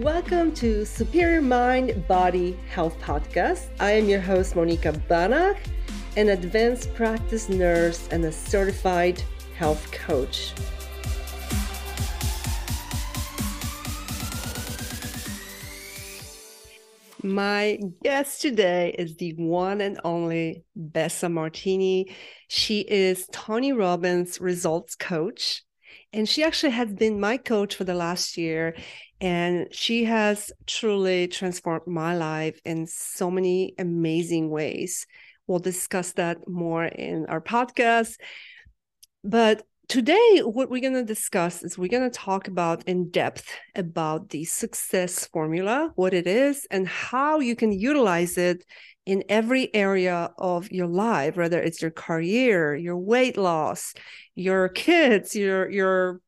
Welcome to Superior Mind Body Health Podcast. I am your host, Monika Banach, an advanced practice nurse and a certified health coach. My guest today is the one and only Besa Martini. She is Tony Robbins results coach, and she actually has been my coach for the last year. And she has truly transformed my life in so many amazing ways. We'll discuss that more in our podcast. But today what we're going to discuss is we're going to talk about in depth about the success formula what it is and how you can utilize it in every area of your life whether it's your career your weight loss your kids your your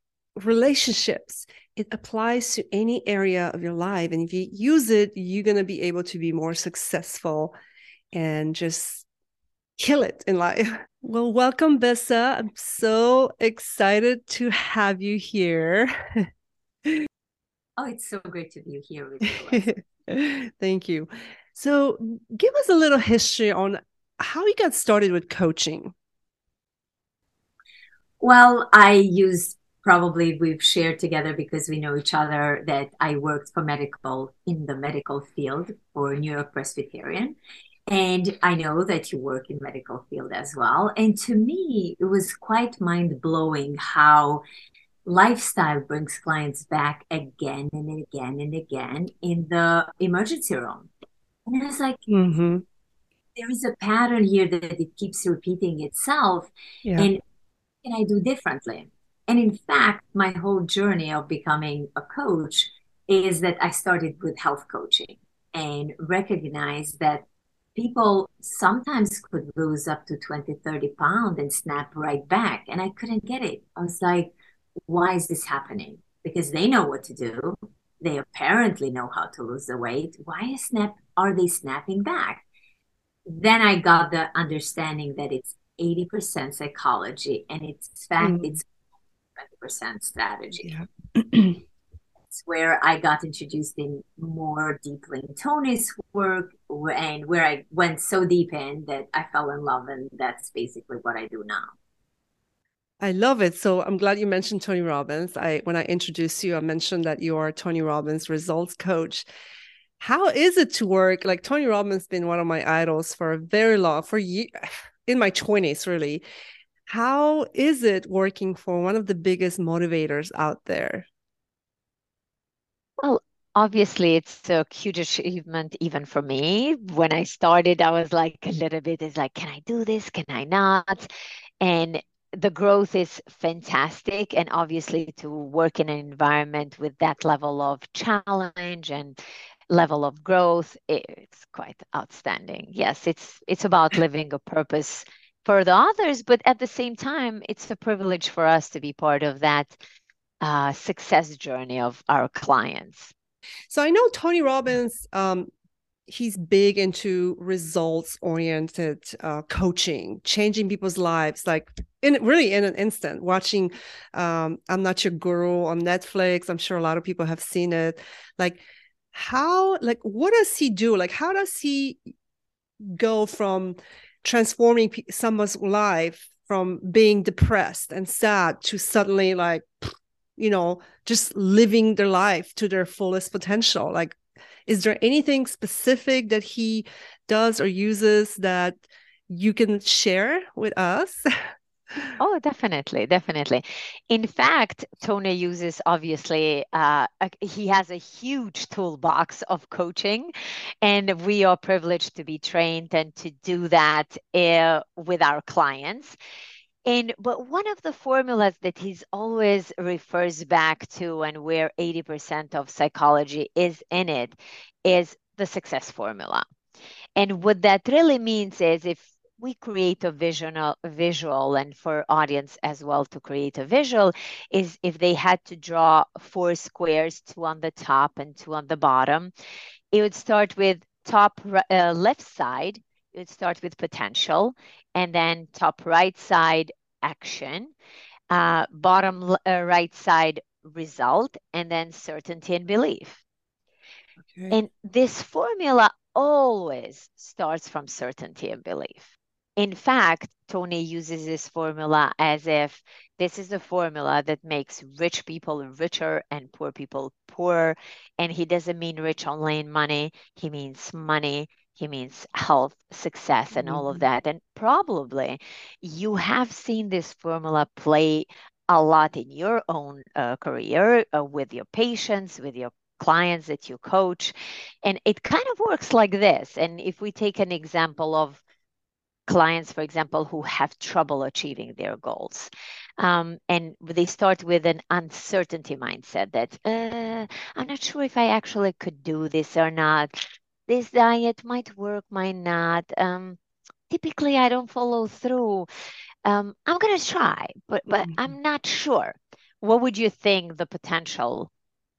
relationships it applies to any area of your life and if you use it you're going to be able to be more successful and just kill it in life Well, welcome, Besa. I'm so excited to have you here. oh, it's so great to be here with you. Thank you. So, give us a little history on how you got started with coaching. Well, I used probably we've shared together because we know each other that I worked for medical in the medical field for New York Presbyterian and I know that you work in medical field as well. And to me, it was quite mind blowing how lifestyle brings clients back again and again and again in the emergency room. And it's like, mm-hmm. there is a pattern here that it keeps repeating itself. Yeah. And can I do differently? And in fact, my whole journey of becoming a coach is that I started with health coaching and recognized that people sometimes could lose up to 20 30 pounds and snap right back and i couldn't get it i was like why is this happening because they know what to do they apparently know how to lose the weight why is snap are they snapping back then i got the understanding that it's 80% psychology and it's fact mm. it's 20% strategy yeah. where I got introduced in more deeply in Tony's work and where I went so deep in that I fell in love and that's basically what I do now. I love it. So I'm glad you mentioned Tony Robbins. I when I introduced you, I mentioned that you are Tony Robbins results coach. How is it to work? Like Tony Robbins been one of my idols for a very long for years in my 20s really. How is it working for one of the biggest motivators out there? Well, obviously it's a huge achievement even for me. When I started, I was like a little bit is like, can I do this? Can I not? And the growth is fantastic. And obviously to work in an environment with that level of challenge and level of growth, it's quite outstanding. Yes, it's it's about living a purpose for the others, but at the same time, it's a privilege for us to be part of that uh, success journey of our clients. So I know Tony Robbins. Um, he's big into results oriented uh, coaching changing people's lives like in really in an instant watching um, i'm not your guru on netflix i'm sure a lot of people have seen it like how like what does he do? Like how does he go from transforming someone's life from being depressed and sad to suddenly like you know just living their life to their fullest potential? Like is there anything specific that he does or uses that you can share with us Oh, definitely, definitely. In fact, Tony uses obviously, uh, a, he has a huge toolbox of coaching, and we are privileged to be trained and to do that uh, with our clients. And but one of the formulas that he's always refers back to and where 80% of psychology is in it is the success formula. And what that really means is if we create a visual visual and for audience as well to create a visual is if they had to draw four squares two on the top and two on the bottom it would start with top uh, left side it would start with potential and then top right side action, uh, bottom uh, right side result, and then certainty and belief. Okay. And this formula always starts from certainty and belief. In fact, Tony uses this formula as if this is the formula that makes rich people richer and poor people poorer. And he doesn't mean rich only in money, he means money, he means health, success, and mm-hmm. all of mm-hmm. that. And probably you have seen this formula play a lot in your own uh, career uh, with your patients, with your clients that you coach. And it kind of works like this. And if we take an example of clients, for example, who have trouble achieving their goals. Um, and they start with an uncertainty mindset that uh, I'm not sure if I actually could do this or not. This diet might work, might not. Um, typically, I don't follow through. Um, I'm gonna try, but but mm-hmm. I'm not sure. What would you think the potential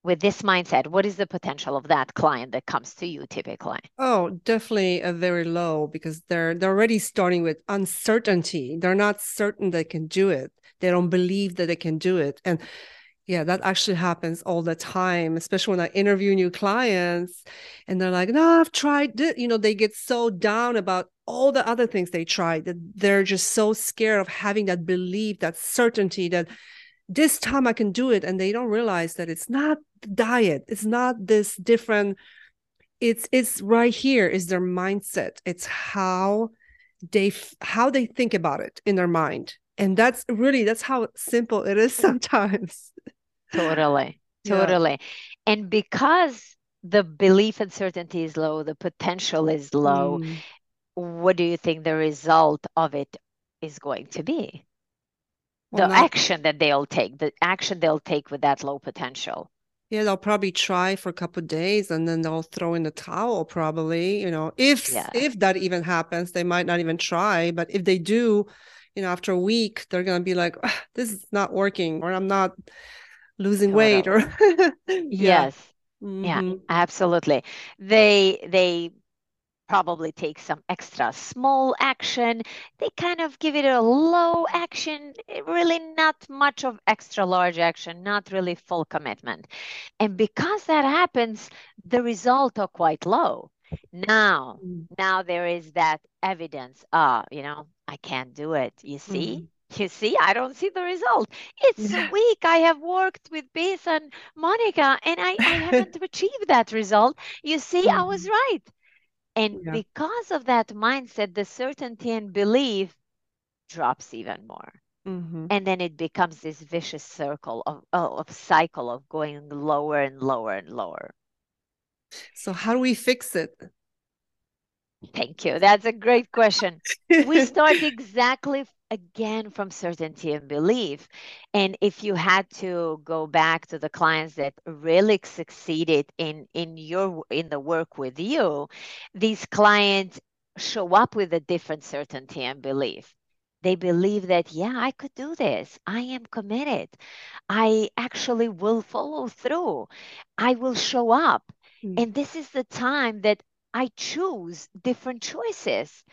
with this mindset what is the potential of that client that comes to you typically? Oh definitely a very low because they're they're already starting with uncertainty. They're not certain they can do it. They don't believe that they can do it. And yeah that actually happens all the time especially when i interview new clients and they're like no i've tried it you know they get so down about all the other things they tried that they're just so scared of having that belief that certainty that this time I can do it. And they don't realize that it's not diet. It's not this different. It's it's right here is their mindset. It's how they how they think about it in their mind. And that's really that's how simple it is sometimes. Totally. Totally. Yeah. And because the belief and certainty is low, the potential is low. Mm. What do you think the result of it is going to be? The not, action that they'll take, the action they'll take with that low potential. Yeah, they'll probably try for a couple days and then they'll throw in the towel probably, you know, if yeah. if that even happens, they might not even try, but if they do, you know, after a week, they're going to be like, this is not working or I'm not losing weight or yeah. Yes. Mm-hmm. Yeah, absolutely. They they probably take some extra small action. They kind of give it a low action, eh, really not much of extra large action, not really full commitment. And because that happens, the results are quite low. Now, mm. now there is that evidence. Ah, uh, you know, I can't do it. You see? Mm. You see, I don't see the result. It's a week. I have worked with Beth and Monika, and I, I haven't achieved that result. You see. I was mm-hmm. right and yeah. because of that mindset, the certainty and belief drops even more. Mm-hmm. And then it becomes this vicious circle of, of cycle of going lower and lower and lower. So how do we fix it? Thank you. That's a great question. we start exactly again from certainty and belief. And if you had to go back to the clients that really succeeded in in your in the work with you, these clients show up with a different certainty and belief. They believe that, yeah, I could do this. I am committed. I actually will follow through. I will show up. Mm-hmm. And this is the time that I choose different choices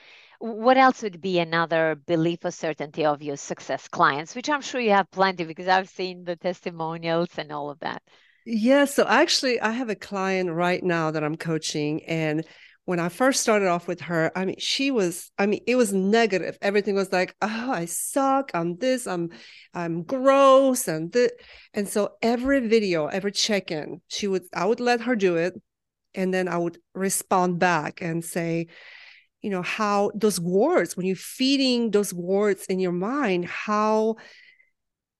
what else would be another belief or certainty of your success clients which i'm sure you have plenty because i've seen the testimonials and all of that. Yeah so actually i have a client right now that i'm coaching and when i first started off with her i mean she was i mean it was negative. Everything was like oh i suck. I'm this. I'm i'm gross and this and so every video every check-in she would i would let her do it and then i would respond back and say you know how those words when you're feeding those words in your mind how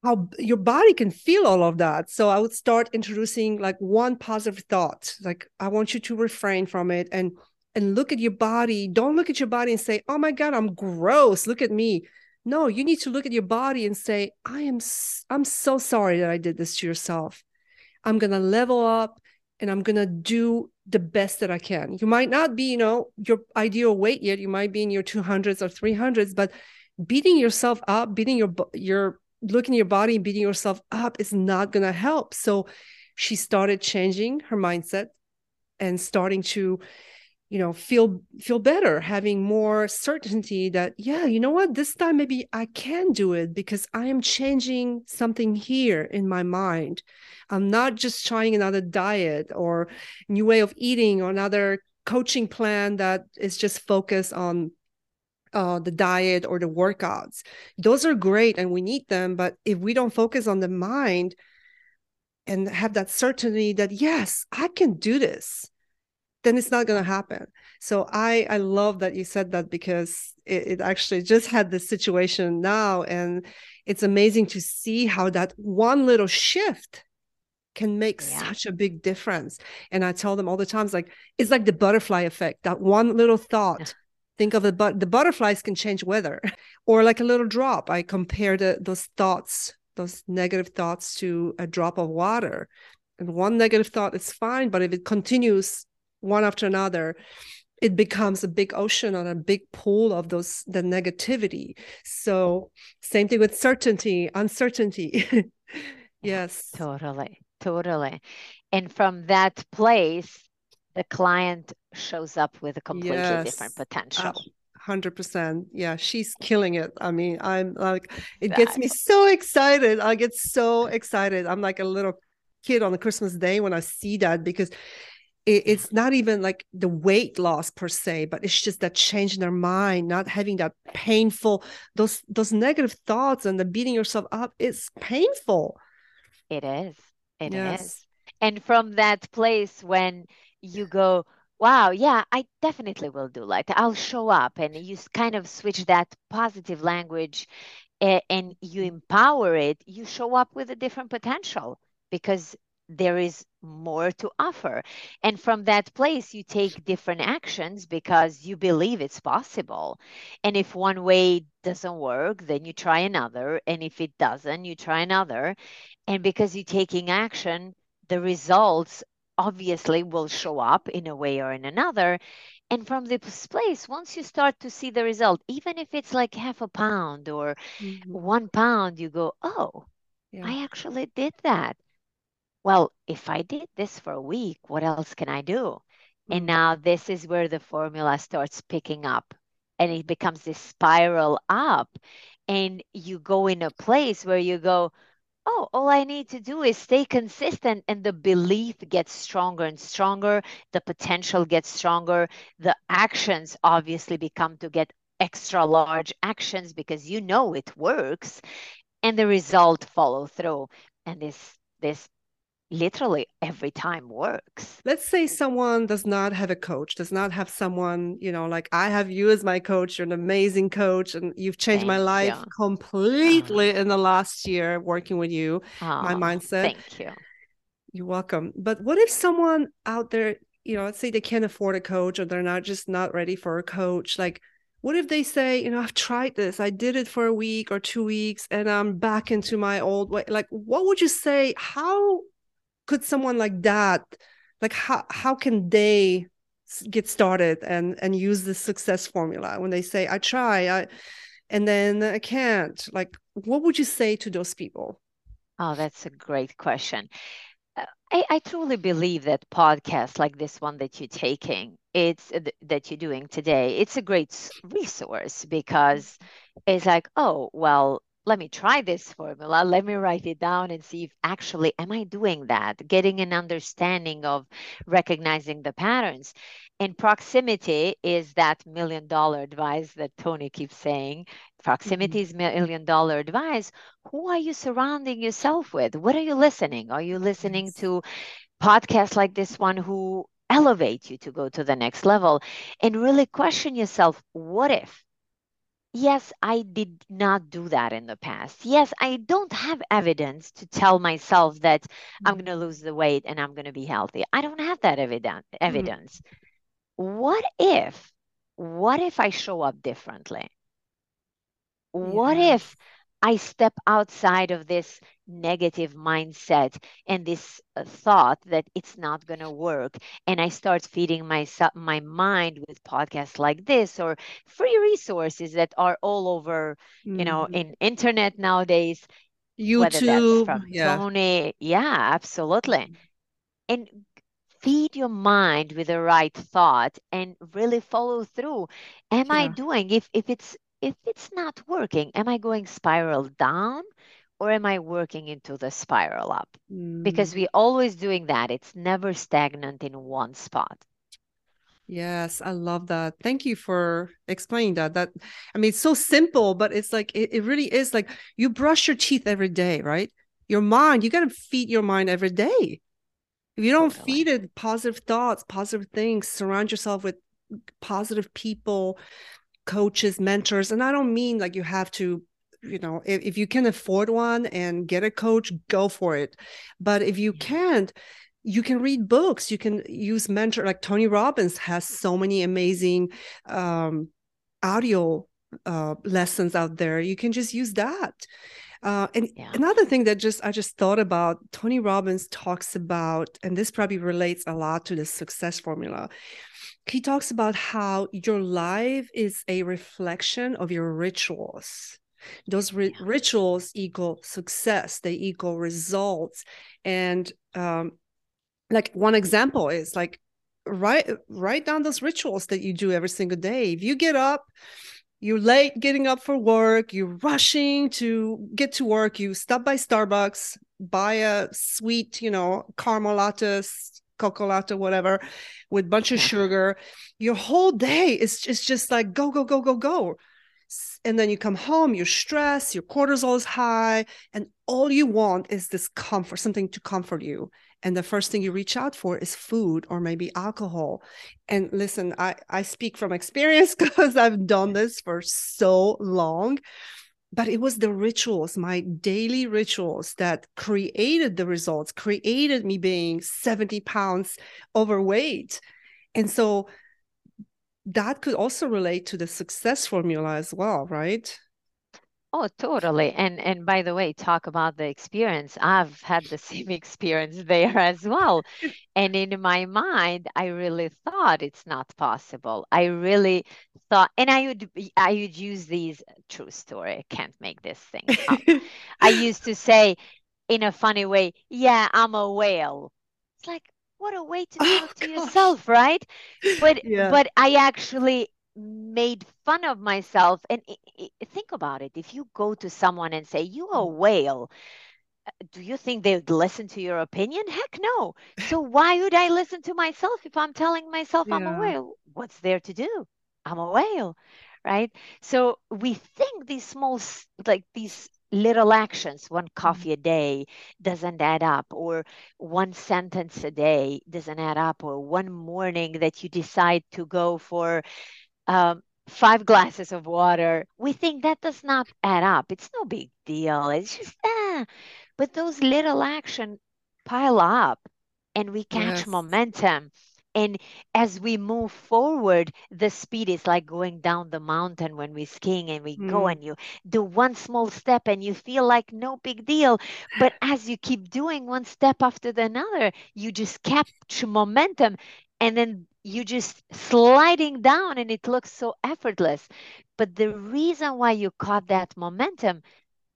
how your body can feel all of that. So i would start introducing like one positive thought like i want you to refrain from it and and look at your body. Don't look at your body and say oh my god i'm gross. Look at me no you need to look at your body and say i am i'm so sorry that i did this to yourself. I'm going to level up and i'm going to do the best that I can. You might not be, you know, your ideal weight yet. You might be in your 200s or 300s, but beating yourself up, beating your your looking at your body and beating yourself up is not going to help. So she started changing her mindset and starting to you know feel feel better having more certainty that yeah you know what? This time maybe i can do it because i am changing something here in my mind. I'm not just trying another diet or new way of eating or another coaching plan that is just focused on uh, the diet or the workouts. Those are great and we need them but if we don't focus on the mind and have that certainty that yes i can do this then it's not going to happen. So i i love that you said that because it, it actually just had this situation now and it's amazing to see how that one little shift can make yeah. such a big difference. And i tell them all the time it's like it's like the butterfly effect that one little thought. Yeah. think of it but the butterflies can change weather. Or like a little drop i compare the, those thoughts those negative thoughts to a drop of water. And one negative thought is fine but if it continues one after another it becomes a big ocean or a big pool of those the negativity so same thing with certainty uncertainty yes totally totally and from that place the client shows up with a completely yes. different potential Hundred percent. Yeah, she's killing it. I mean, I'm like, it gets me so excited. I get so excited. I'm like a little kid on the Christmas day when I see that because it, it's not even like the weight loss per se but it's just that change in their mind not having that painful those those negative thoughts and the beating yourself up is painful it is It yes. is. and from that place when you go wow yeah i definitely will do like i'll show up and you kind of switch that positive language eh, and you empower it you show up with a different potential because there is more to offer. And from that place, you take different actions because you believe it's possible. And if one way doesn't work, then you try another. And if it doesn't, you try another. And because you're taking action, the results obviously will show up in a way or in another. And from this place, once you start to see the result, even if it's like half a pound or mm-hmm. one pound, you go, oh, yeah. I actually did that well, if I did this for a week, what else can I do? Mm-hmm. And now this is where the formula starts picking up and it becomes this spiral up. And you go in a place where you go, oh, all I need to do is stay consistent, and the belief gets stronger and stronger. The potential gets stronger. The actions obviously become to get extra large actions because you know it works, and the result follow through. And this this literally every time works. Let's say someone does not have a coach, does not have someone, you know, like I have you as my coach, you're an amazing coach, and you've changed thank my life you. completely uh, in the last year working with you, my mindset. Thank you. You're welcome. But what if someone out there, you know, let's say they can't afford a coach or they're not just not ready for a coach, like what if they say, you know, I've tried this, I did it for a week or two weeks, and I'm back into my old way? Like, what would you say? How could someone like that like how how can they get started and and use the success formula? When they say i try i and then i can't like what would you say to those people? Oh that's a great question. Uh, I, I truly believe that podcasts like this one that you're taking it's uh, that you're doing today it's a great resource because it's like oh well let me try this formula. Let me write it down and see if actually am i doing that? Getting an understanding of recognizing the patterns. And proximity is that million dollar advice that tony keeps saying. Proximity mm-hmm. is million dollar advice. Who are you surrounding yourself with? What are you listening? Are you listening yes. to podcasts like this one who elevate you to go to the next level? And really question yourself what if yes, I did not do that in the past. Yes, I don't have evidence to tell myself that I'm mm-hmm. going to lose the weight and I'm going to be healthy. I don't have that evidence. Mm-hmm. Evidence. Mm-hmm. What if? What if I show up differently? What if I step outside of this negative mindset and this uh, thought that it's not going to work and I start feeding myself my mind with podcasts like this or free resources that are all over, mm-hmm. you know, mm-hmm. in internet nowadays. YouTube, from yeah. Tony. Yeah, absolutely. Mm-hmm. And feed your mind with the right thought and really follow through am yeah. i doing if if it's if it's not working am i going spiral down or am i working into the spiral up mm. because we're always doing that it's never stagnant in one spot Yes, I love that. Thank you for explaining that. That I mean, it's so simple, but it's like it, it really is like you brush your teeth every day, right? Your mind, you got to feed your mind every day. If you don't feed it positive thoughts, positive things, surround yourself with positive people, coaches, mentors. And I don't mean like you have to, you know, if, if you can afford one and get a coach, go for it. But if you can't, you can read books you can use mentor like tony robbins has so many amazing um, audio uh, lessons out there you can just use that uh, and yeah. another thing that just i just thought about tony robbins talks about and this probably relates a lot to the success formula he talks about how your life is a reflection of your rituals. Those ri- yeah. rituals equal success they equal results. And um, like one example is like write write down those rituals that you do every single day. If you get up you're late getting up for work you're rushing to get to work you stop by starbucks buy a sweet you know caramel latte cocoa latte whatever with a bunch of sugar. Your whole day is just, just like go go go go go. And then you come home you're stressed your cortisol is high and all you want is this comfort something to comfort you. And the first thing you reach out for is food or maybe alcohol. And listen i i speak from experience because i've done this for so long but it was the rituals my daily rituals that created the results created me being 70 pounds overweight. And so that could also relate to the success formula as well right Oh, totally. And and by the way, talk about the experience. I've had the same experience there as well. And in my mind, I really thought it's not possible. I really thought, and I would I would use these true story. I can't make this thing up. I used to say in a funny way, yeah, I'm a whale. It's like what a way to oh, talk oh, to gosh. yourself, right? But yeah. but I actually made fun of myself. And think about it. If you go to someone and say you are a mm. whale uh, do you think they would listen to your opinion? Heck no. So why would i listen to myself if i'm telling myself yeah. i'm a whale? What's there to do? I'm a whale right? So we think these small like these little actions one mm. coffee a day doesn't add up or one sentence a day doesn't add up or one morning that you decide to go for um, five glasses of water, we think that does not add up. It's no big deal. It's just, ah. But those little action pile up and we catch yes. momentum. And as we move forward, the speed is like going down the mountain when we're skiing and we mm. go and you do one small step and you feel like no big deal. But as you keep doing one step after the another, you just catch momentum. And then you just sliding down and it looks so effortless. But the reason why you caught that momentum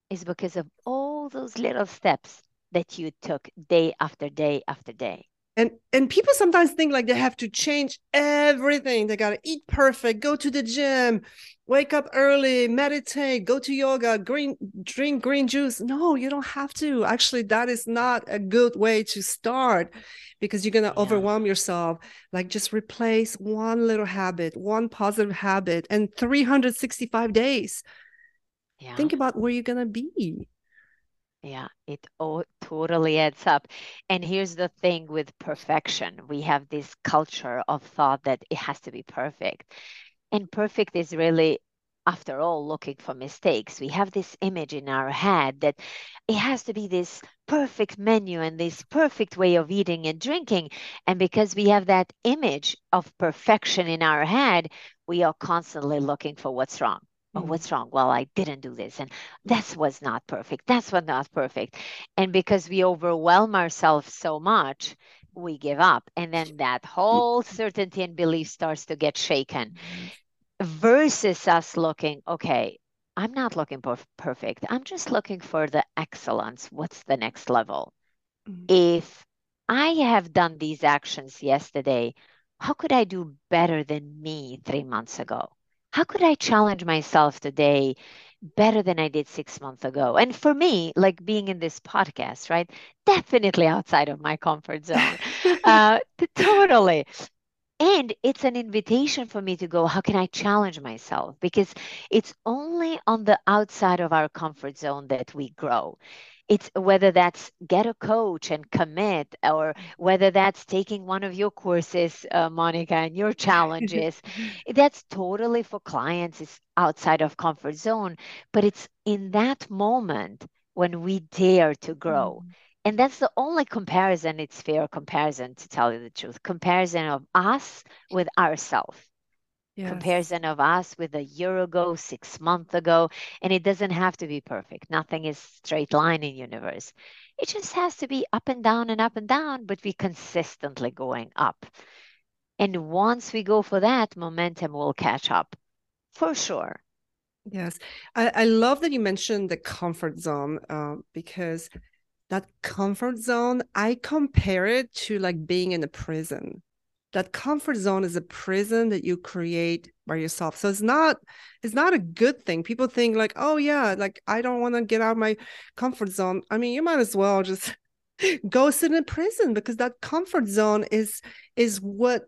is because of all those little steps that you took day after day after day and and people sometimes think like they have to change everything. They got to eat perfect go to the gym wake up early meditate go to yoga green drink green juice. No you don't have to. Actually that is not a good way to start because you're going to yeah. overwhelm yourself. Like just replace one little habit one positive habit and 365 days. Yeah. think about where you're going to be yeah, it all totally adds up. And here's the thing with perfection we have this culture of thought that it has to be perfect. And perfect is really, after all, looking for mistakes. We have this image in our head that it has to be this perfect menu and this perfect way of eating and drinking. And because we have that image of perfection in our head, we are constantly looking for what's wrong oh mm-hmm. what's wrong well i didn't do this and that's was not perfect that's what not perfect and because we overwhelm ourselves so much we give up and then that whole certainty and belief starts to get shaken mm-hmm. versus us looking okay i'm not looking for perfect i'm just looking for the excellence what's the next level mm-hmm. if I have done these actions yesterday. How could I do better than me three months ago? How could I challenge myself today better than I did six months ago? And for me, like being in this podcast, right? Definitely outside of my comfort zone. uh, totally. And it's an invitation for me to go, how can I challenge myself? Because it's only on the outside of our comfort zone that we grow it's whether that's get a coach and commit or whether that's taking one of your courses uh, monika and your challenges. That's totally for clients it's outside of comfort zone but it's in that moment when we dare to grow. Mm. and that's the only comparison it's fair comparison to tell you the truth comparison of us with ourselves yes. comparison of us with a year ago, six months ago. And it doesn't have to be perfect. Nothing is straight line in universe. It just has to be up and down and up and down, but we consistently going up. And once we go for that, momentum will catch up for sure. Yes. I, I love that you mentioned the comfort zone uh, because that comfort zone, I compare it to like being in a prison that comfort zone is a prison that you create by yourself. So it's not it's not a good thing. People think like oh yeah like i don't want to get out of my comfort zone. I mean you might as well just go sit in a prison because that comfort zone is is what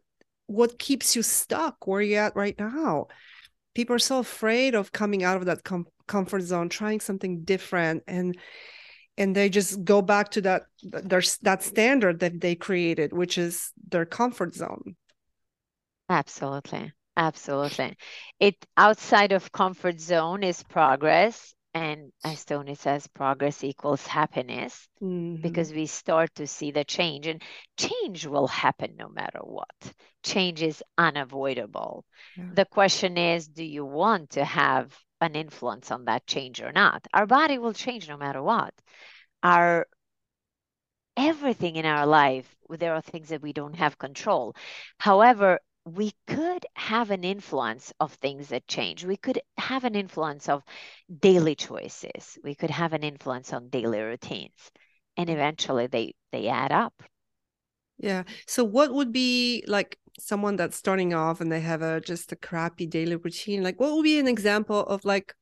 what keeps you stuck where you're at right now. People are so afraid of coming out of that com- comfort zone trying something different and and they just go back to that there's that standard that they created which is their comfort zone. Absolutely. Absolutely. It outside of comfort zone is progress and as tony says progress equals happiness mm-hmm. because we start to see the change and change will happen no matter what. Change is unavoidable. Yeah. the question is do you want to have an influence on that change or not. Our body will change no matter what. Our everything in our life, there are things that we don't have control. However, we could have an influence of things that change. We could have an influence of daily choices. We could have an influence on daily routines. And eventually they they add up. Yeah. So what would be like someone that's starting off and they have a just a crappy daily routine? Like what would be an example of like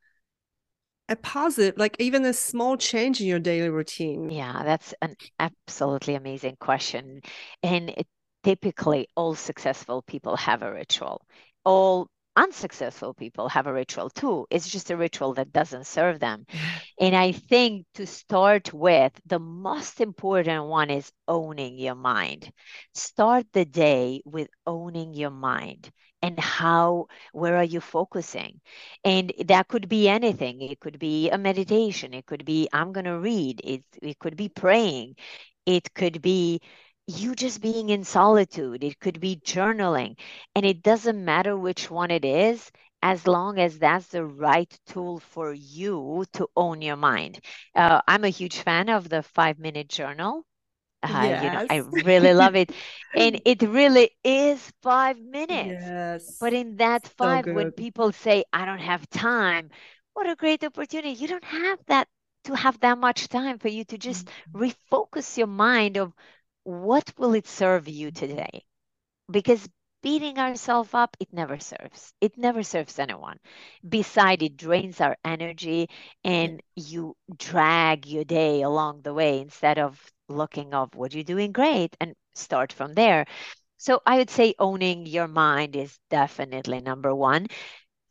a positive, like even a small change in your daily routine? Yeah, that's an absolutely amazing question. And it, typically all successful people have a ritual. All unsuccessful people have a ritual too. It's just a ritual that doesn't serve them. and I think to start with, the most important one is owning your mind. Start the day with owning your mind and how where are you focusing and that could be anything it could be a meditation it could be i'm going to read it it could be praying it could be you just being in solitude. It could be journaling. And it doesn't matter which one it is, as long as that's the right tool for you to own your mind. Uh, I'm a huge fan of the five minute journal. Uh, yes. you know, I really love it. and it really is five minutes. Yes. But in that five, so when people say, I don't have time, what a great opportunity. You don't have that to have that much time for you to just mm-hmm. refocus your mind of what will it serve you today? Because beating ourselves up, it never serves. It never serves anyone. Beside, it drains our energy and you drag your day along the way instead of looking of what you're doing great and start from there. So I would say owning your mind is definitely number one.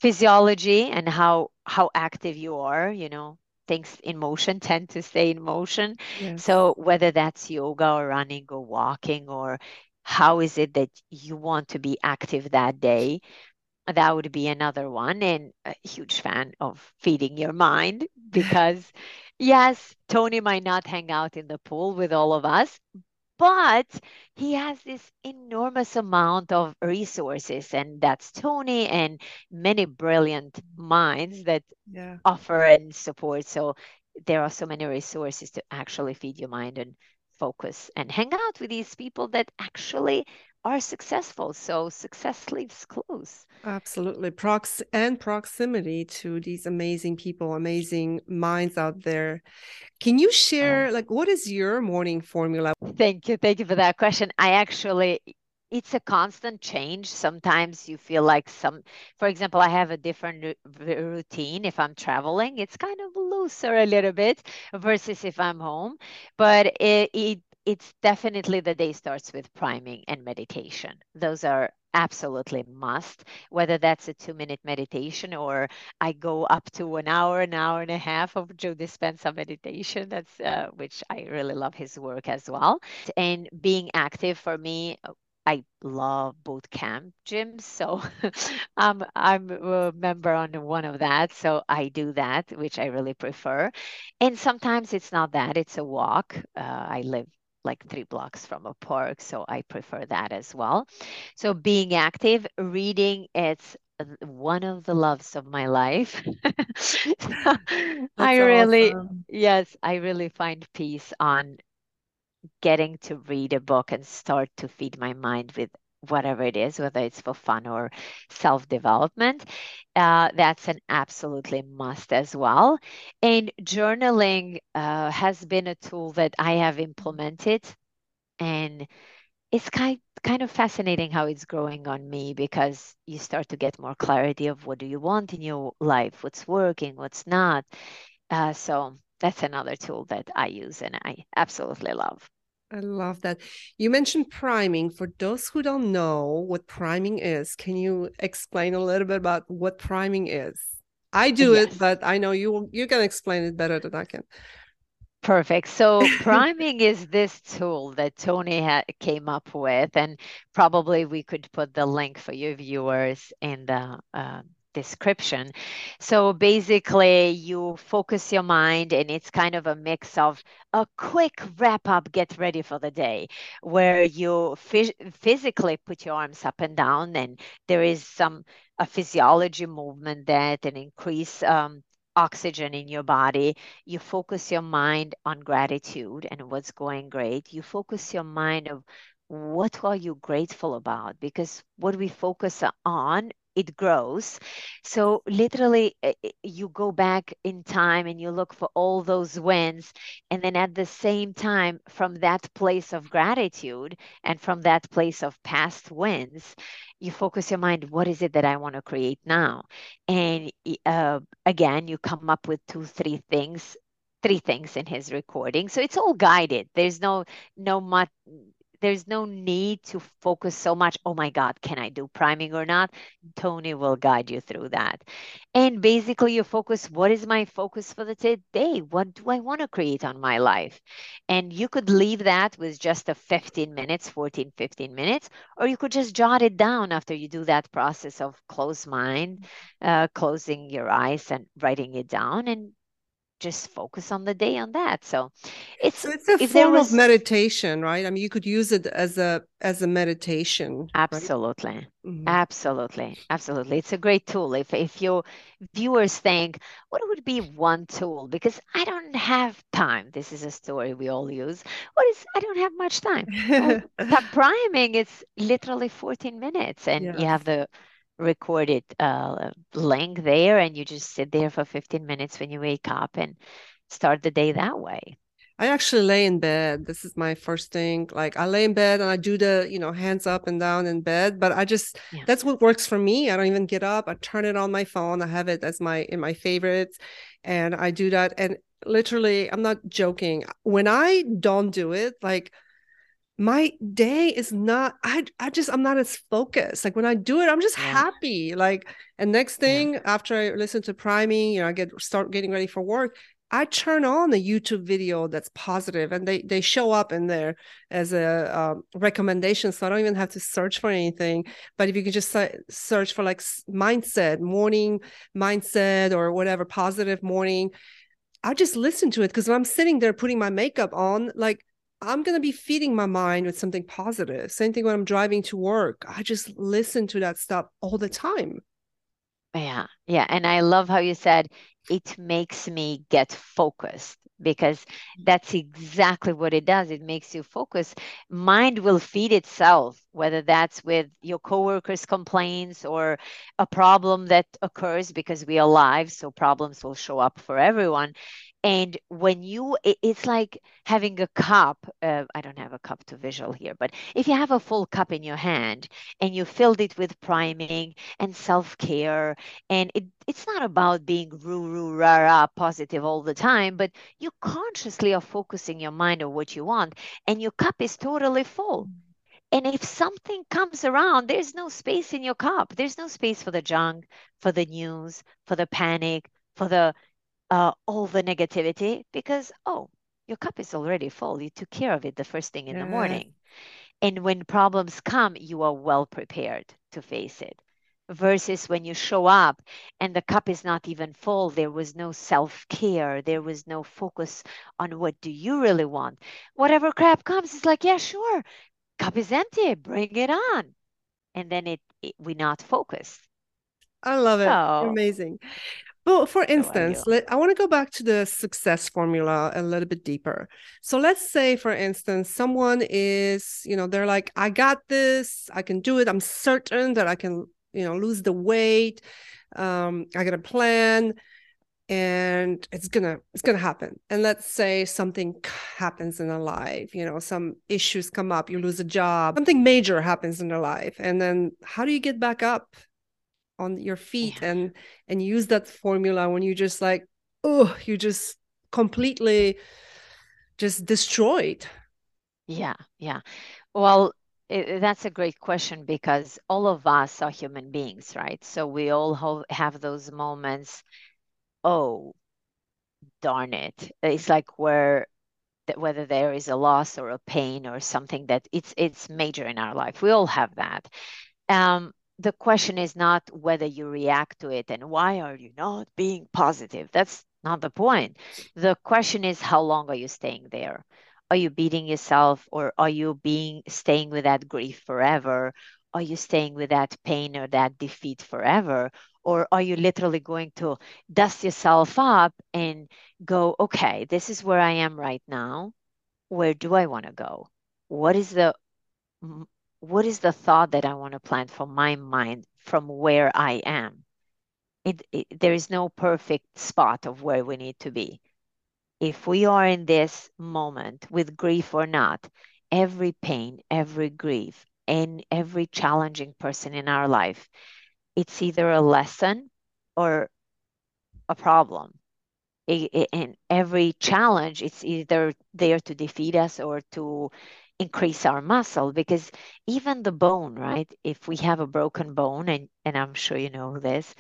Physiology and how how active you are, you know, things in motion tend to stay in motion. Yes. So whether that's yoga or running or walking or how is it that you want to be active that day? That would be another one. And a huge fan of feeding your mind because yes, Tony might not hang out in the pool with all of us, but he has this enormous amount of resources and that's tony and many brilliant minds that yeah. offer and support so there are so many resources to actually feed your mind and focus and hang out with these people that actually are successful. So success leaves clues. Absolutely. Prox and proximity to these amazing people, amazing minds out there. Can you share oh. like what is your morning formula? Thank you. Thank you for that question. I actually, it's a constant change. Sometimes you feel like some, for example, I have a different routine if I'm traveling. It's kind of looser a little bit versus if I'm home. But it, it it's definitely the day starts with priming and meditation. Those are absolutely must, whether that's a two minute meditation or I go up to an hour, an hour and a half of Joe Dispenza meditation. That's uh, which I really love his work as well. And being active for me, I love boot camp gyms, so um, I'm a member on one of that. So I do that, which I really prefer. And sometimes it's not that; it's a walk. Uh, I live like three blocks from a park. So I prefer that as well. So being active, reading, it's one of the loves of my life. I really, awesome. yes, I really find peace on getting to read a book and start to feed my mind with whatever it is, whether it's for fun or self development. Uh, that's an absolutely must as well. And journaling uh, has been a tool that I have implemented, and it's kind kind of fascinating how it's growing on me because you start to get more clarity of what do you want in your life, what's working, what's not. Uh, so that's another tool that I use and I absolutely love. I love that. You mentioned priming. For those who don't know what priming is, can you explain a little bit about what priming is? I do yes. it, but I know you you can explain it better than I can. Perfect. So priming is this tool that Tony ha- came up with, and probably we could put the link for your viewers in the uh, description. So basically, you focus your mind, and it's kind of a mix of a quick wrap up, get ready for the day, where you physically put your arms up and down, and there is some a physiology movement that an increase um, oxygen in your body. You focus your mind on gratitude and what's going great. You focus your mind of what are you grateful about because what we focus on it grows. So literally, eh, eh, you go back in time and you look for all those wins. And then at the same time, from that place of gratitude and from that place of past wins, you focus your mind, what is it that I want to create now? And uh, again, you come up with two, three things three things in his recording so it's all guided there's no no much there's no need to focus so much oh my god can i do priming or not? Tony will guide you through that. And basically you focus what is my focus for the day what do i want to create on my life? And you could leave that with just a 15 minutes 14 15 minutes or you could just jot it down after you do that process of close mind uh, closing your eyes and writing it down and just focus on the day on that. So it's so it's a form was... of meditation, right? I mean, you could use it as a as a meditation. Absolutely, right? mm-hmm. absolutely, absolutely. It's a great tool. If if your viewers think, what would be one tool? Because I don't have time. This is a story we all use. What is? I don't have much time. well, priming is literally 14 minutes, and yes. you have the recorded uh, link there and you just sit there for 15 minutes when you wake up and start the day that way. I actually lay in bed. This is my first thing. Like i lay in bed and i do the you know hands up and down in bed but i just yeah. that's what works for me. I don't even get up. I turn it on my phone. I have it as my in my favorites and i do that. And literally i'm not joking. When i don't do it like my day is not i i just i'm not as focused like when i do it i'm just yeah. happy like and next thing yeah. after i listen to priming you know i get start getting ready for work i turn on the youtube video that's positive and they they show up in there as a um, recommendation so i don't even have to search for anything but if you can just search for like mindset morning mindset or whatever positive morning i just listen to it because when i'm sitting there putting my makeup on like I'm going to be feeding my mind with something positive. Same thing when I'm driving to work. I just listen to that stuff all the time. Yeah. Yeah. And I love how you said it makes me get focused because mm. that's exactly what it does. It makes you focus. Mind will feed itself, whether that's with your coworkers' complaints or a problem that occurs because we are alive. So problems will show up for everyone And when you, it, it's like having a cup. Uh, I don't have a cup to visual here, but if you have a full cup in your hand and you filled it with priming and self care, and it, it's not about being roo roo rah rah positive all the time, but you consciously are focusing your mind on what you want, and your cup is totally full. And if something comes around, there's no space in your cup. There's no space for the junk, for the news, for the panic, for the uh, all the negativity because, oh, your cup is already full. You took care of it the first thing in the morning. And when problems come, you are well prepared to face it. Versus when you show up and the cup is not even full, there was no self care, there was no focus on what do you really want. Whatever crap comes, it's like, yeah, sure, cup is empty, bring it on. And then it, it we're not focused. I love it. So, Amazing. Well, for instance, let, I want to go back to the success formula a little bit deeper. So let's say, for instance, someone is, you know, they're like, I got this, I can do it. I'm certain that I can, you know, lose the weight. Um, I got a plan and it's gonna it's gonna happen and let's say something happens in their life you know some issues come up you lose a job something major happens in their life and then how do you get back up on your feet yeah. and and use that formula when you just like oh you just completely just destroyed. Yeah yeah. Well it, that's a great question because all of us are human beings right? So we all have those moments. Oh darn it. It's like where whether there is a loss or a pain or something that it's it's major in our life. We all have that. Um the question is not whether you react to it and why are you not being positive. That's not the point. The question is how long are you staying there? Are you beating yourself or are you being staying with that grief forever? Are you staying with that pain or that defeat forever? Or are you literally going to dust yourself up and go, okay, this is where I am right now. Where do I want to go? What is the what is the thought that I want to plant for my mind from where I am? It, it, there is no perfect spot of where we need to be. If we are in this moment with grief or not, every pain, every grief, and every challenging person in our life, it's either a lesson or a problem. and every challenge, it's either there to defeat us or to increase our muscle because even the bone right if we have a broken bone and and i'm sure you know this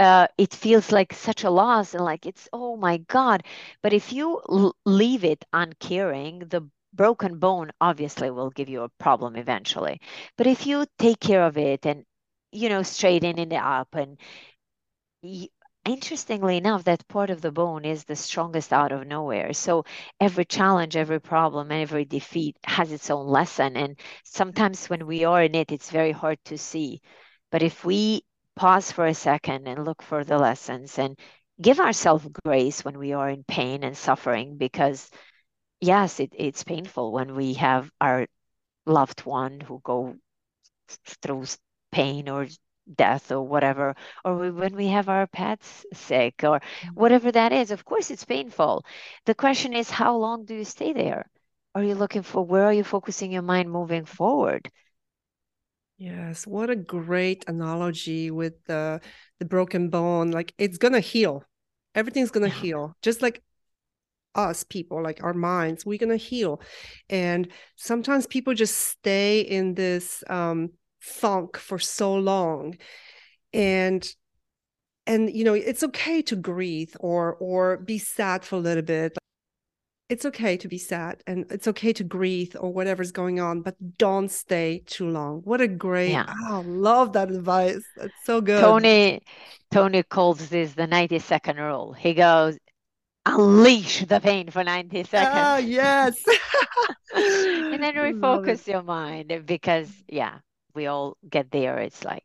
uh, it feels like such a loss and like it's oh my god. But if you l- leave it uncaring the broken bone obviously will give you a problem eventually. But if you take care of it and you know straighten it up and interestingly enough, that part of the bone is the strongest out of nowhere. So every challenge, every problem, every defeat has its own lesson. And sometimes when we are in it, it's very hard to see. But if we pause for a second and look for the lessons and give ourselves grace when we are in pain and suffering, because yes, it, it's painful when we have our loved one who go through pain or death or whatever, or when we have our pets sick or mm-hmm. whatever that is. Of course, it's painful. The question is, how long do you stay there? Are you looking for where are you focusing your mind moving forward? Yes, what a great analogy with the the broken bone. Like it's gonna heal. Everything's gonna yeah. heal. Just like us people, like our minds, we're gonna heal. And sometimes people just stay in this um funk for so long. And and you know it's okay to grieve or or be sad for a little bit. It's okay to be sad and it's okay to grieve or whatever's going on but don't stay too long. What a great yeah. oh love that advice. That's so good. Tony tony calls this the 90 second rule. He goes unleash the pain for 90 ah, seconds. Oh yes. And then refocus your mind because yeah we all get there it's like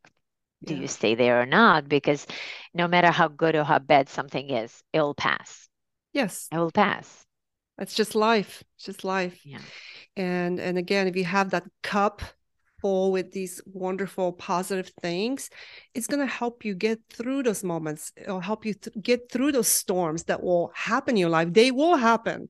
do yeah. you stay there or not? Because no matter how good or how bad something is it will pass. Yes. It will pass. It's just life it's just life. Yeah. And and again if you have that cup full with these wonderful positive things it's going to help you get through those moments. It'll help you th- get through those storms that will happen in your life. They will happen.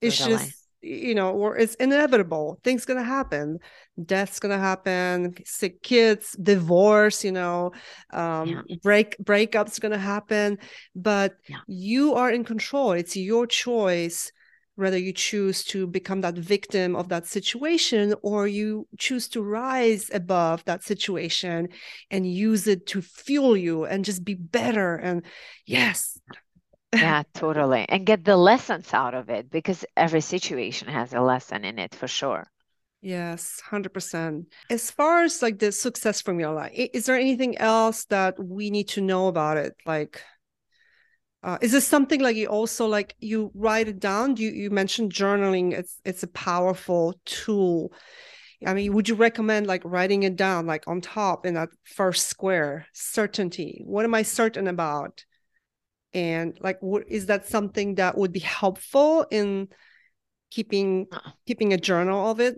It's just you know or it's inevitable things going to happen death's going to happen sick kids divorce you know um, yeah. break breakups going to happen but yeah. you are in control it's your choice whether you choose to become that victim of that situation or you choose to rise above that situation and use it to fuel you and just be better and yes yeah totally and get the lessons out of it because every situation has a lesson in it for sure yes 100% as far as like the success formula is there anything else that we need to know about it like uh, is this something like you also like you write it down? You you mentioned journaling. It's it's a powerful tool. I mean, would you recommend like writing it down, like on top in that first square? Certainty. What am I certain about? And like, what is that something that would be helpful in keeping uh. keeping a journal of it?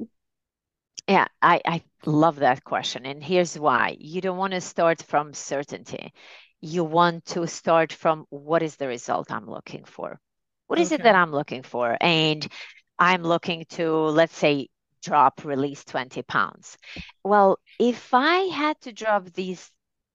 Yeah, I, I love that question. And here's why. You don't want to start from certainty you want to start from what is the result I'm looking for? What is okay. it that I'm looking for? And I'm looking to, let's say, drop, release 20 pounds. Well, if I had to drop these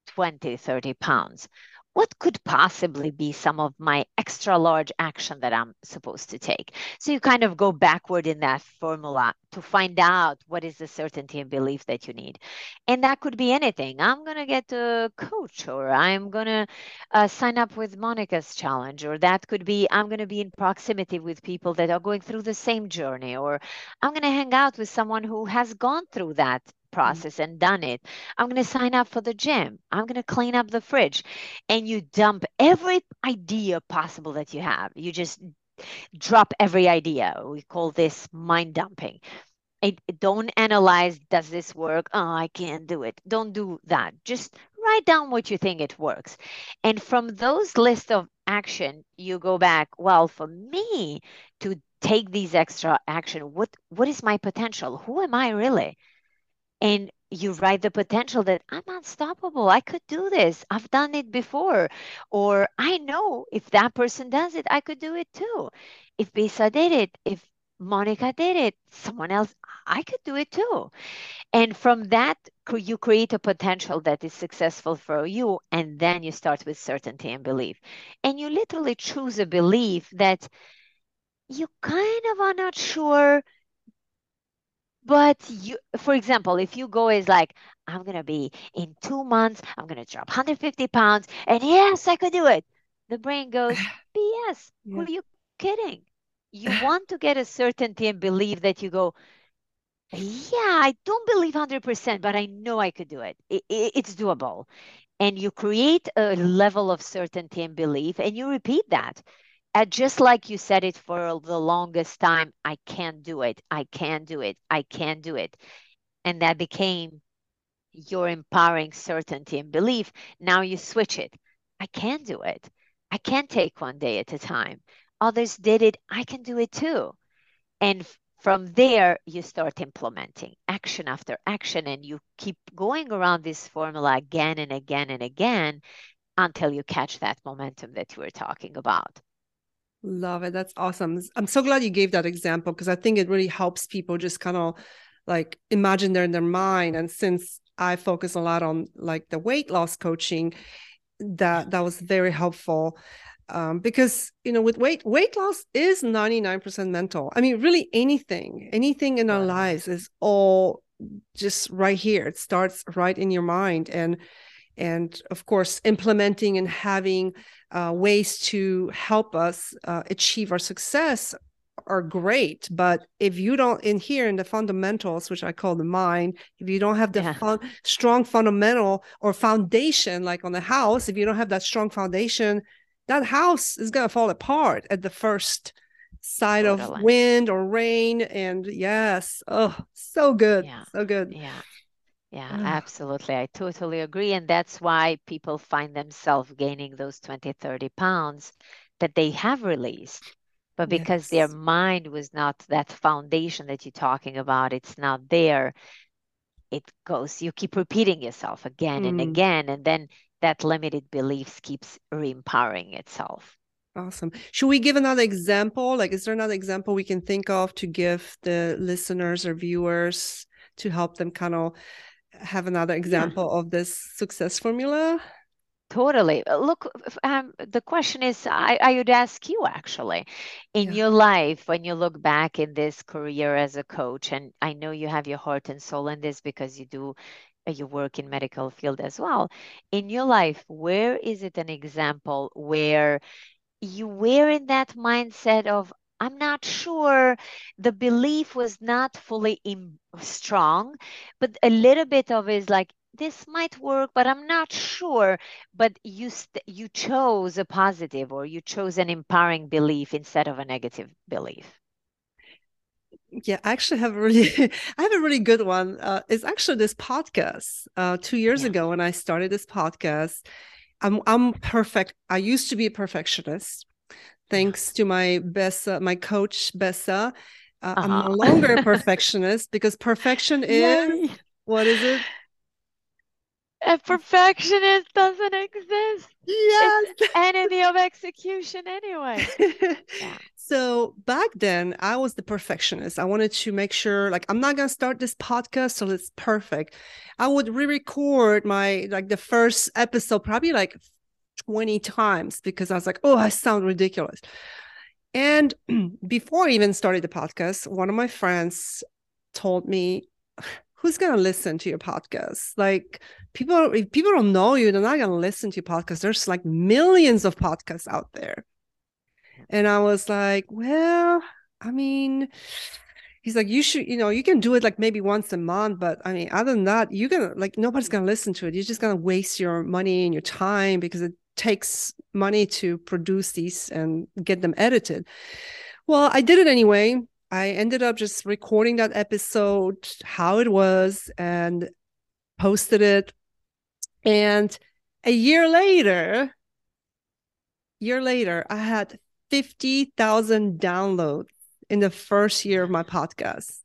20, 30 pounds, what could possibly be some of my extra large action that I'm supposed to take? So you kind of go backward in that formula to find out what is the certainty and belief that you need. And that could be anything. I'm going to get a coach, or I'm going to uh, sign up with Monika's challenge, or that could be I'm going to be in proximity with people that are going through the same journey, or I'm going to hang out with someone who has gone through that Mm-hmm. process and done it. I'm going to sign up for the gym. I'm going to clean up the fridge. And you dump every idea possible that you have. You just drop every idea. We call this mind dumping. It, don't analyze, does this work? Oh, I can't do it. Don't do that. Just write down what you think it works. And from those list of action, you go back, well, for me to take these extra action, what what is my potential? Who am I really? And you write the potential that I'm unstoppable. I could do this. I've done it before. Or I know if that person does it, I could do it too. If Besa did it, if Monika did it, someone else, I could do it too. And from that, you create a potential that is successful for you. And then you start with certainty and belief. And you literally choose a belief that you kind of are not sure but you, for example, if you go is like, I'm gonna be in two months, I'm gonna drop 150 pounds, and yes, I could do it. The brain goes, BS. Yeah. Who are you kidding? You want to get a certainty and believe that you go, yeah, I don't believe 100%, but I know I could do it. it, it it's doable. And you create a level of certainty and belief, and you repeat that and just like you said it for the longest time, I can't do it. I can't do it. I can't do it. And that became your empowering certainty and belief. Now you switch it. I can do it. I can take one day at a time. Others did it. I can do it too. And from there, you start implementing action after action, and you keep going around this formula again and again and again until you catch that momentum that you were talking about. Love it. That's awesome. I'm so glad you gave that example because I think it really helps people just kind of like imagine they're in their mind. And since I focus a lot on like the weight loss coaching, that that was very helpful. Um, because you know with weight weight loss is 99% mental i mean really anything anything in our lives is all just right here it starts right in your mind and and of course implementing and having uh, ways to help us uh, achieve our success are great but if you don't in here in the fundamentals which i call the mind if you don't have the yeah. fun, strong fundamental or foundation like on the house if you don't have that strong foundation that house is going to fall apart at the first side of wind or rain and yes oh so good yeah. so good yeah yeah, absolutely. I totally agree. And that's why people find themselves gaining those 20, 30 pounds that they have released. But because yes. their mind was not that foundation that you're talking about, it's not there, it goes you keep repeating yourself again mm. and again and then that limited beliefs keeps re-empowering itself awesome should we give another example like is there another example we can think of to give the listeners or viewers to help them kind of have another example yeah. of this success formula Totally. Uh, look, um, the question is I, I would ask you actually, in yeah. your life, when you look back in this career as a coach, and I know you have your heart and soul in this because you do uh, you work in medical field as well. In your life, where is it an example where you were in that mindset of I'm not sure the belief was not fully in, strong, but a little bit of is like this might work, but I'm not sure. But you st- you chose a positive or you chose an empowering belief instead of a negative belief. Yeah, I actually have a really, I have a really good one. Uh, it's actually this podcast. Uh, two years yeah. ago, when I started this podcast, I'm I'm perfect. I used to be a perfectionist. Thanks to my Besa, my coach Besa, uh, uh-huh. I'm no uh-huh. longer a perfectionist because perfection is what is it? A perfectionist doesn't exist. Yes. It's enemy of execution anyway. yeah. So back then, I was the perfectionist. I wanted to make sure, like, I'm not gonna start this podcast so it's perfect. I would re-record my like the first episode probably like 20 times because I was like, oh, I sound ridiculous. And before I even started the podcast, one of my friends told me, who's going to listen to your podcast? Like people, if people don't know you, they're not going to listen to your podcast. There's like millions of podcasts out there. And I was like, well, I mean, he's like, you should, you know, you can do it like maybe once a month, but I mean, other than that, you're gonna like nobody's gonna listen to it. You're just gonna waste your money and your time because it takes money to produce these and get them edited. Well, I did it anyway. I ended up just recording that episode, how it was, and posted it. And a year later, year later, I had 50,000 downloads in the first year of my podcast.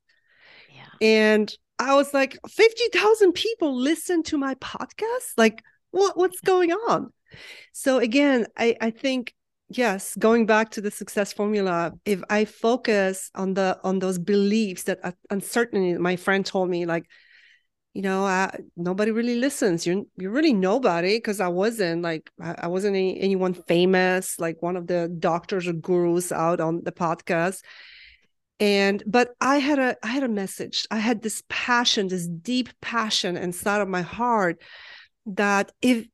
Yeah. And I was like, 50,000 people listen to my podcast? Like, what, what's going on? So again, I, I think yes going back to the success formula if i focus on the on those beliefs that uh, uncertainty my friend told me like you know I, nobody really listens. You're you're really nobody because i wasn't like i, I wasn't any, anyone famous like one of the doctors or gurus out on the podcast. And but i had a i had a message. I had this passion this deep passion inside of my heart that if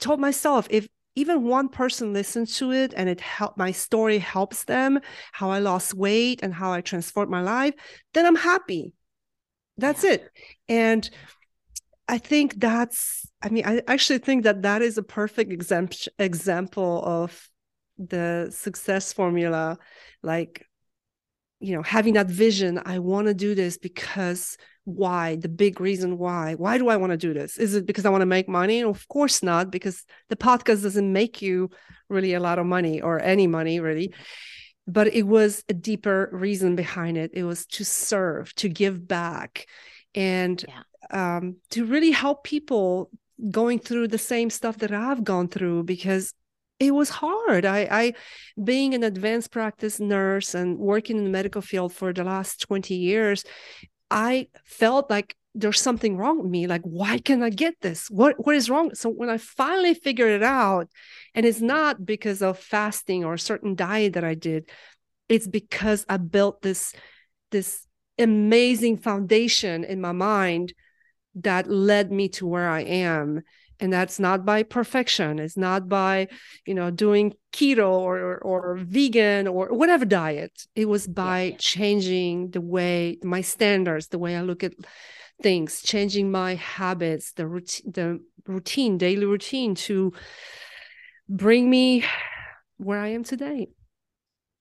told myself if even one person listens to it and it helped my story helps them how i lost weight and how i transformed my life then i'm happy that's yeah. it and i think that's i mean i actually think that that is a perfect example example of the success formula like you know having that vision i want to do this because why the big reason why why do i want to do this is it because i want to make money of course not because the podcast doesn't make you really a lot of money or any money really but it was a deeper reason behind it it was to serve to give back and yeah. um, to really help people going through the same stuff that i've gone through because it was hard. I, I, being an advanced practice nurse and working in the medical field for the last 20 years, I felt like there's something wrong with me. Like, why can I get this? What what is wrong? So when I finally figured it out, and it's not because of fasting or a certain diet that I did, it's because I built this this amazing foundation in my mind that led me to where I am and that's not by perfection it's not by you know doing keto or, or, or vegan or whatever diet it was by yeah. changing the way my standards the way i look at things changing my habits the routine the routine daily routine to bring me where i am today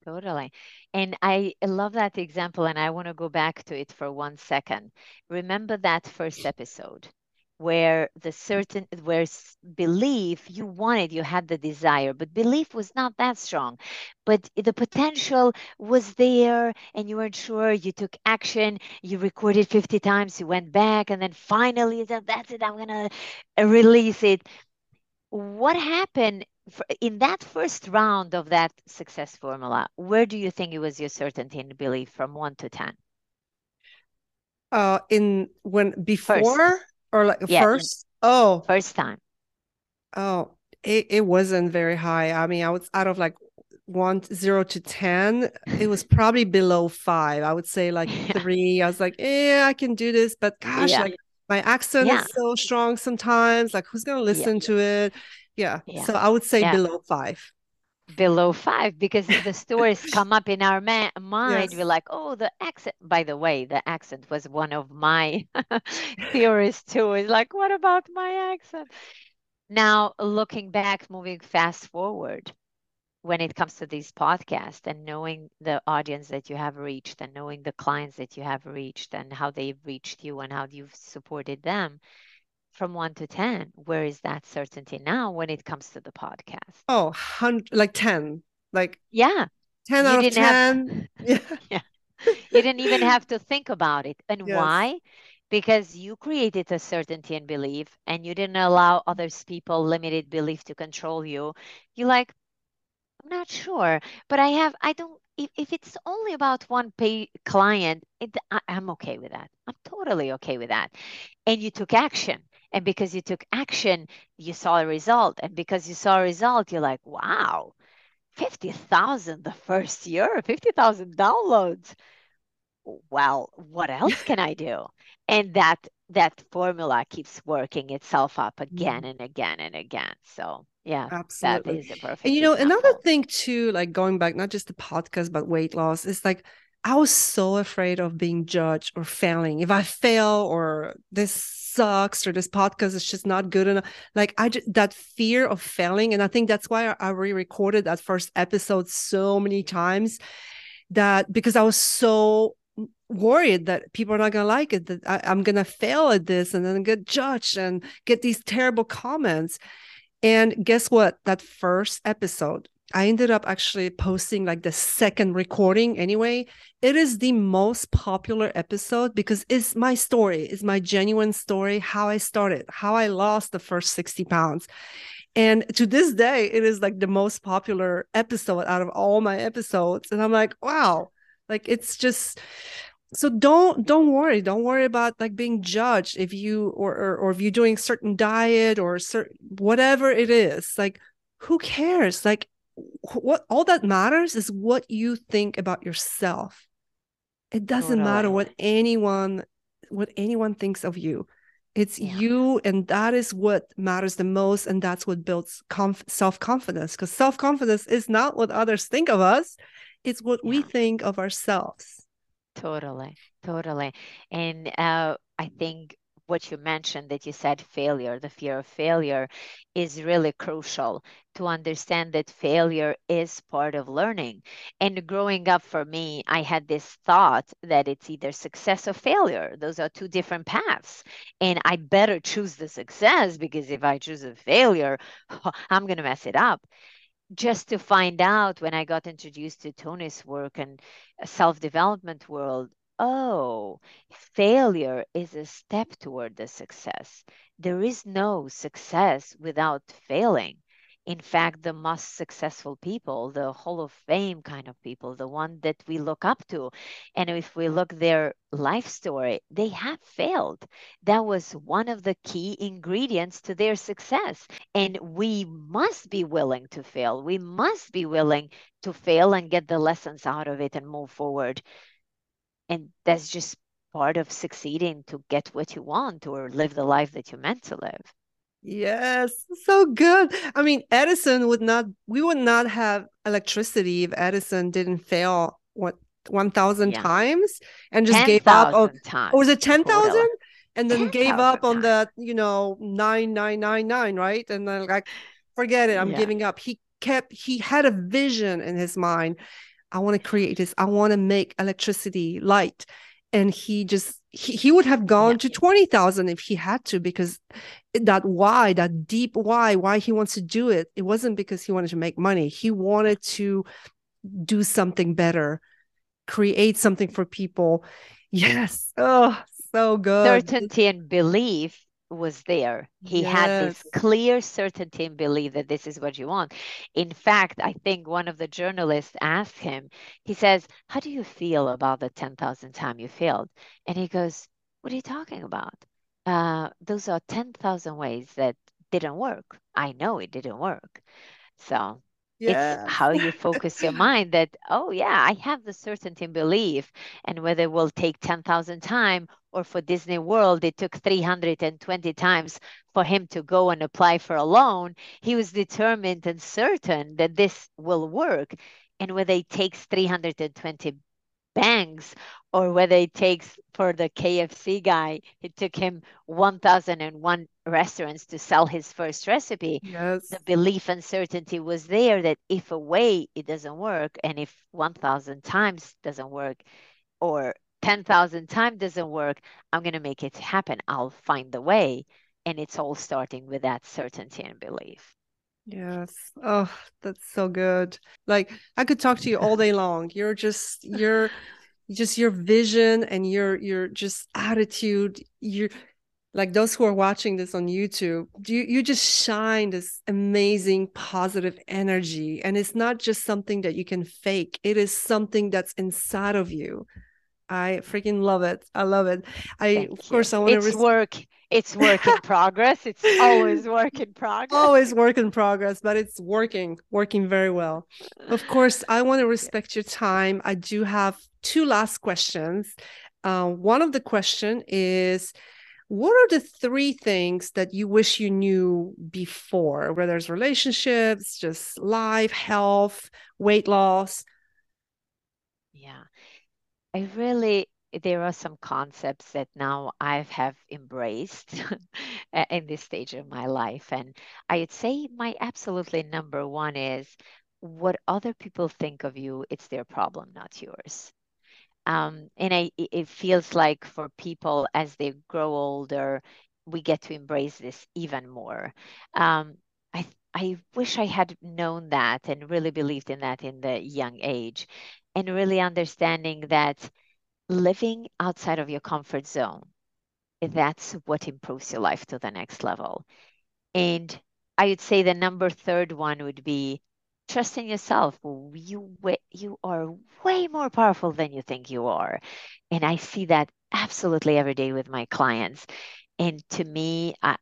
Totally. And I love that example. And I want to go back to it for one second. Remember that first episode where the certain where belief you wanted you had the desire but belief was not that strong. But the potential was there and you weren't sure you took action you recorded 50 times you went back and then finally you said that's it i'm gonna release it. What happened in that first round of that success formula where do you think it was your certainty and belief from 1 to 10 uh in when before first or like yeah, first? oh. first time. Oh it, it wasn't very high. I mean i was out of like one zero to ten it was probably below five. I would say like yeah. three. I was like yeah i can do this. But gosh yeah. like my accent is so strong sometimes. Like who's gonna listen to it? Yeah. so i would say below five below five because the stories come up in our ma- mind yes. we're like oh the accent by the way the accent was one of my theories too it's like what about my accent now looking back moving fast forward when it comes to these podcasts and knowing the audience that you have reached and knowing the clients that you have reached and how they've reached you and how you've supported them from one to 10, where is that certainty now when it comes to the podcast? Oh, hundred, like 10. Like, yeah. 10 you out of 10. Have, yeah. yeah. You didn't even have to think about it. And yes. why? Because you created a certainty and belief, and you didn't allow others people limited belief to control you. You like, I'm not sure, but I have, I don't, if, if it's only about one pay client, it, I, I'm okay with that. I'm totally okay with that. And you took action and because you took action you saw a result. And because you saw a result you're like wow 50,000 the first year 50,000 downloads. Well what else can i do? And that that formula keeps working itself up mm-hmm. again and again and again. So yeah absolutely. that is a perfect and you know example. another thing too like going back not just the podcast but weight loss is like I was so afraid of being judged or failing. If I fail or this sucks or this podcast is just not good enough, like I just that fear of failing, and I think that's why I, I re-recorded that first episode so many times. That because I was so worried that people are not going to like it, that I, I'm going to fail at this and then get judged and get these terrible comments. And guess what? That first episode I ended up actually posting like the second recording anyway. It is the most popular episode because it's my story, it's my genuine story, how I started, how I lost the first 60 pounds. And to this day, it is like the most popular episode out of all my episodes. And I'm like, wow, like it's just so don't don't worry don't worry about like being judged if you or or, or if you're doing certain diet or certain whatever it is like who cares like what all that matters is what you think about yourself it doesn't totally. matter what anyone what anyone thinks of you it's yeah. you and that is what matters the most and that's what builds conf- self-confidence because self-confidence is not what others think of us it's what yeah. we think of ourselves totally totally and uh, i think what you mentioned that you said failure, the fear of failure is really crucial to understand that failure is part of learning. And growing up for me, I had this thought that it's either success or failure. Those are two different paths. And I better choose the success because if I choose a failure, I'm going to mess it up just to find out when I got introduced to Tony's work and self development world, oh, failure is a step toward the success. There is no success without failing. In fact, the most successful people, the Hall of Fame kind of people, the one that we look up to, and if we look their life story, they have failed. That was one of the key ingredients to their success. And we must be willing to fail. We must be willing to fail and get the lessons out of it and move forward and that's just part of succeeding to get what you want or live the life that you're meant to live. Yes so good. I mean edison would not we would not have electricity if edison didn't fail what 1000 yeah. times and just 10, gave up on times. or was it 10,000 and then 10, gave up on that you know 9999 right? And then like forget it i'm yeah. giving up. He kept he had a vision in his mind I want to create this. I want to make electricity, light. And he just he, he would have gone Yeah. to 20,000 if he had to because that why that deep why why he wants to do it it wasn't because he wanted to make money he wanted to do something better create something for people yes oh so good certainty and belief was there. He had this clear certainty and belief that this is what you want. In fact, I think one of the journalists asked him, he says, How do you feel about the 10,000 time you failed? And he goes, What are you talking about? Uh, those are 10,000 ways that didn't work. I know it didn't work. So yeah it's how you focus your mind that, oh, yeah, I have the certainty and belief. And whether it will take 10,000 time or for Disney World, it took 320 times for him to go and apply for a loan, he was determined and certain that this will work. And whether it takes 320 banks or whether it takes for the KFC guy, it took him 1001 restaurants to sell his first recipe. Yes. The belief and certainty was there that if a way it doesn't work and if 1000 times doesn't work or 10,000 times doesn't work i'm going to make it happen i'll find the way and it's all starting with that certainty and belief Yes. Oh, that's so good. Like I could talk to you all day long. You're just you're just your vision and your your just attitude. You're like those who are watching this on YouTube, you you just shine this amazing positive energy. And it's not just something that you can fake. It is something that's inside of you. I freaking love it. I love it. I Thank of you. course I want it's to work it's work in progress it's always work in progress always work in progress, but it's working, working very well. Of course, I want to respect your time. I do have two last questions. Uh, one of the question is, what are the three things that you wish you knew before, whether it's relationships, just life, health, weight loss? I really, there are some concepts that now I have embraced in this stage of my life. And I'd say my absolutely number one is what other people think of you, it's their problem, not yours. Um, and I, it feels like for people as they grow older, we get to embrace this even more. Um, I, I wish I had known that and really believed in that in the young age, and really understanding that living outside of your comfort zone, that's what improves your life to the next level. And I would say the number third one would be trust in yourself. You you are way more powerful than you think you are. And I see that absolutely every day with my clients. And to me, I,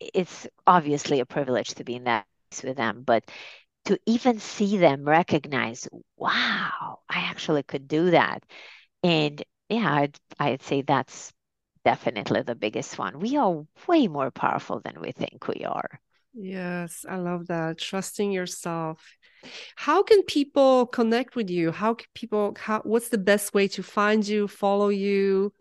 it's obviously a privilege to be in that with them, but to even see them recognize, wow, I actually could do that. And yeah, I'd, I'd say that's definitely the biggest one. We are way more powerful than we think we are. Yes, I love that. Trusting yourself. How can people connect with you? How can people, how, what's the best way to find you, follow you?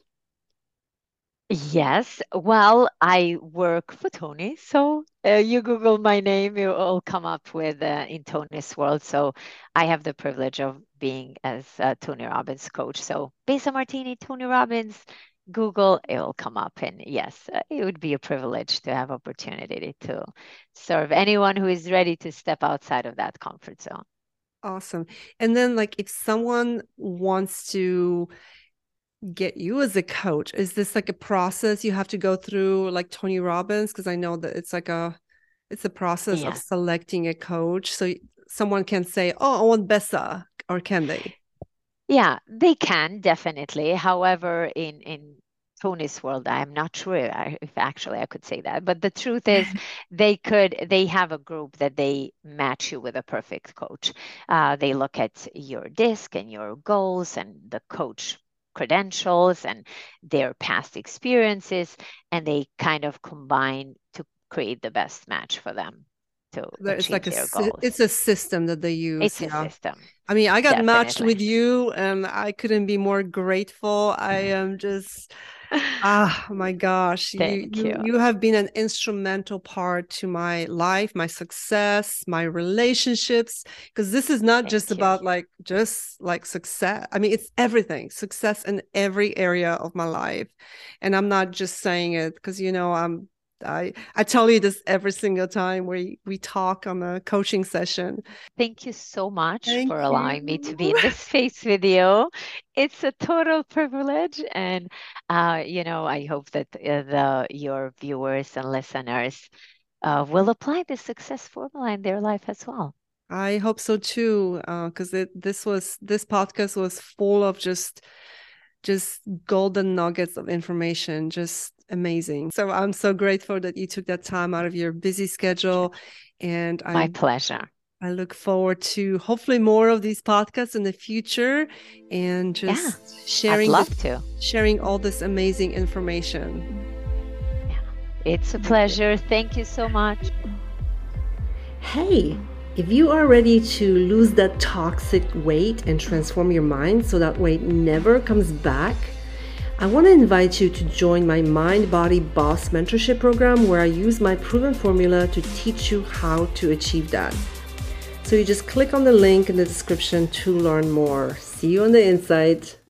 Yes, well, I work for Tony, so uh, you Google my name, you all come up with uh, in Tony's world. So I have the privilege of being as a Tony Robbins coach. So Besa Martini, Tony Robbins, Google, it will come up. And yes, uh, it would be a privilege to have opportunity to serve anyone who is ready to step outside of that comfort zone. Awesome. And then, like, if someone wants to get you as a coach, is this like a process you have to go through, like Tony Robbins? Because I know that it's like a, it's a process Yeah. of selecting a coach. So someone can say, "Oh, I want Besa," or can they? Yeah, they can definitely. However, in in Tony's world, I'm not sure if actually I could say that. But the truth is, they could, they have a group that they match you with a perfect coach. Uh, they look at your disc and your goals and the coach credentials and their past experiences, and they kind of combine to create the best match for them to It's like a, goals. it's a system that they use. It's a system. I mean, I got matched with you and I couldn't be more grateful. I mm-hmm. am just ah, my gosh. Thank you, you. You have been an instrumental part to my life, my success, my relationships. Because this is not Thank just you. about like just like success. I mean, it's everything, success in every area of my life. And I'm not just saying it because you know I'm I I tell you this every single time we we talk on a coaching session. Thank you so much Thank for allowing me to be in this space with you. It's a total privilege, and uh, you know, I hope that uh, the your viewers and listeners uh, will apply this success formula in their life as well. I hope so too, because it this was this podcast was full of just just golden nuggets of information, just amazing. So I'm so grateful that you took that time out of your busy schedule, and My I pleasure. I look forward to hopefully more of these podcasts in the future, and Yeah, just I'd sharing the- love to. sharing all this amazing information. It's a pleasure. Thank you so much. Hey, if you are ready to lose that toxic weight and transform your mind so that weight never comes back, I want to invite you to join my Mind Body Boss mentorship program where I use my proven formula to teach you how to achieve that. So you just click on the link in the description to learn more. See you on the inside.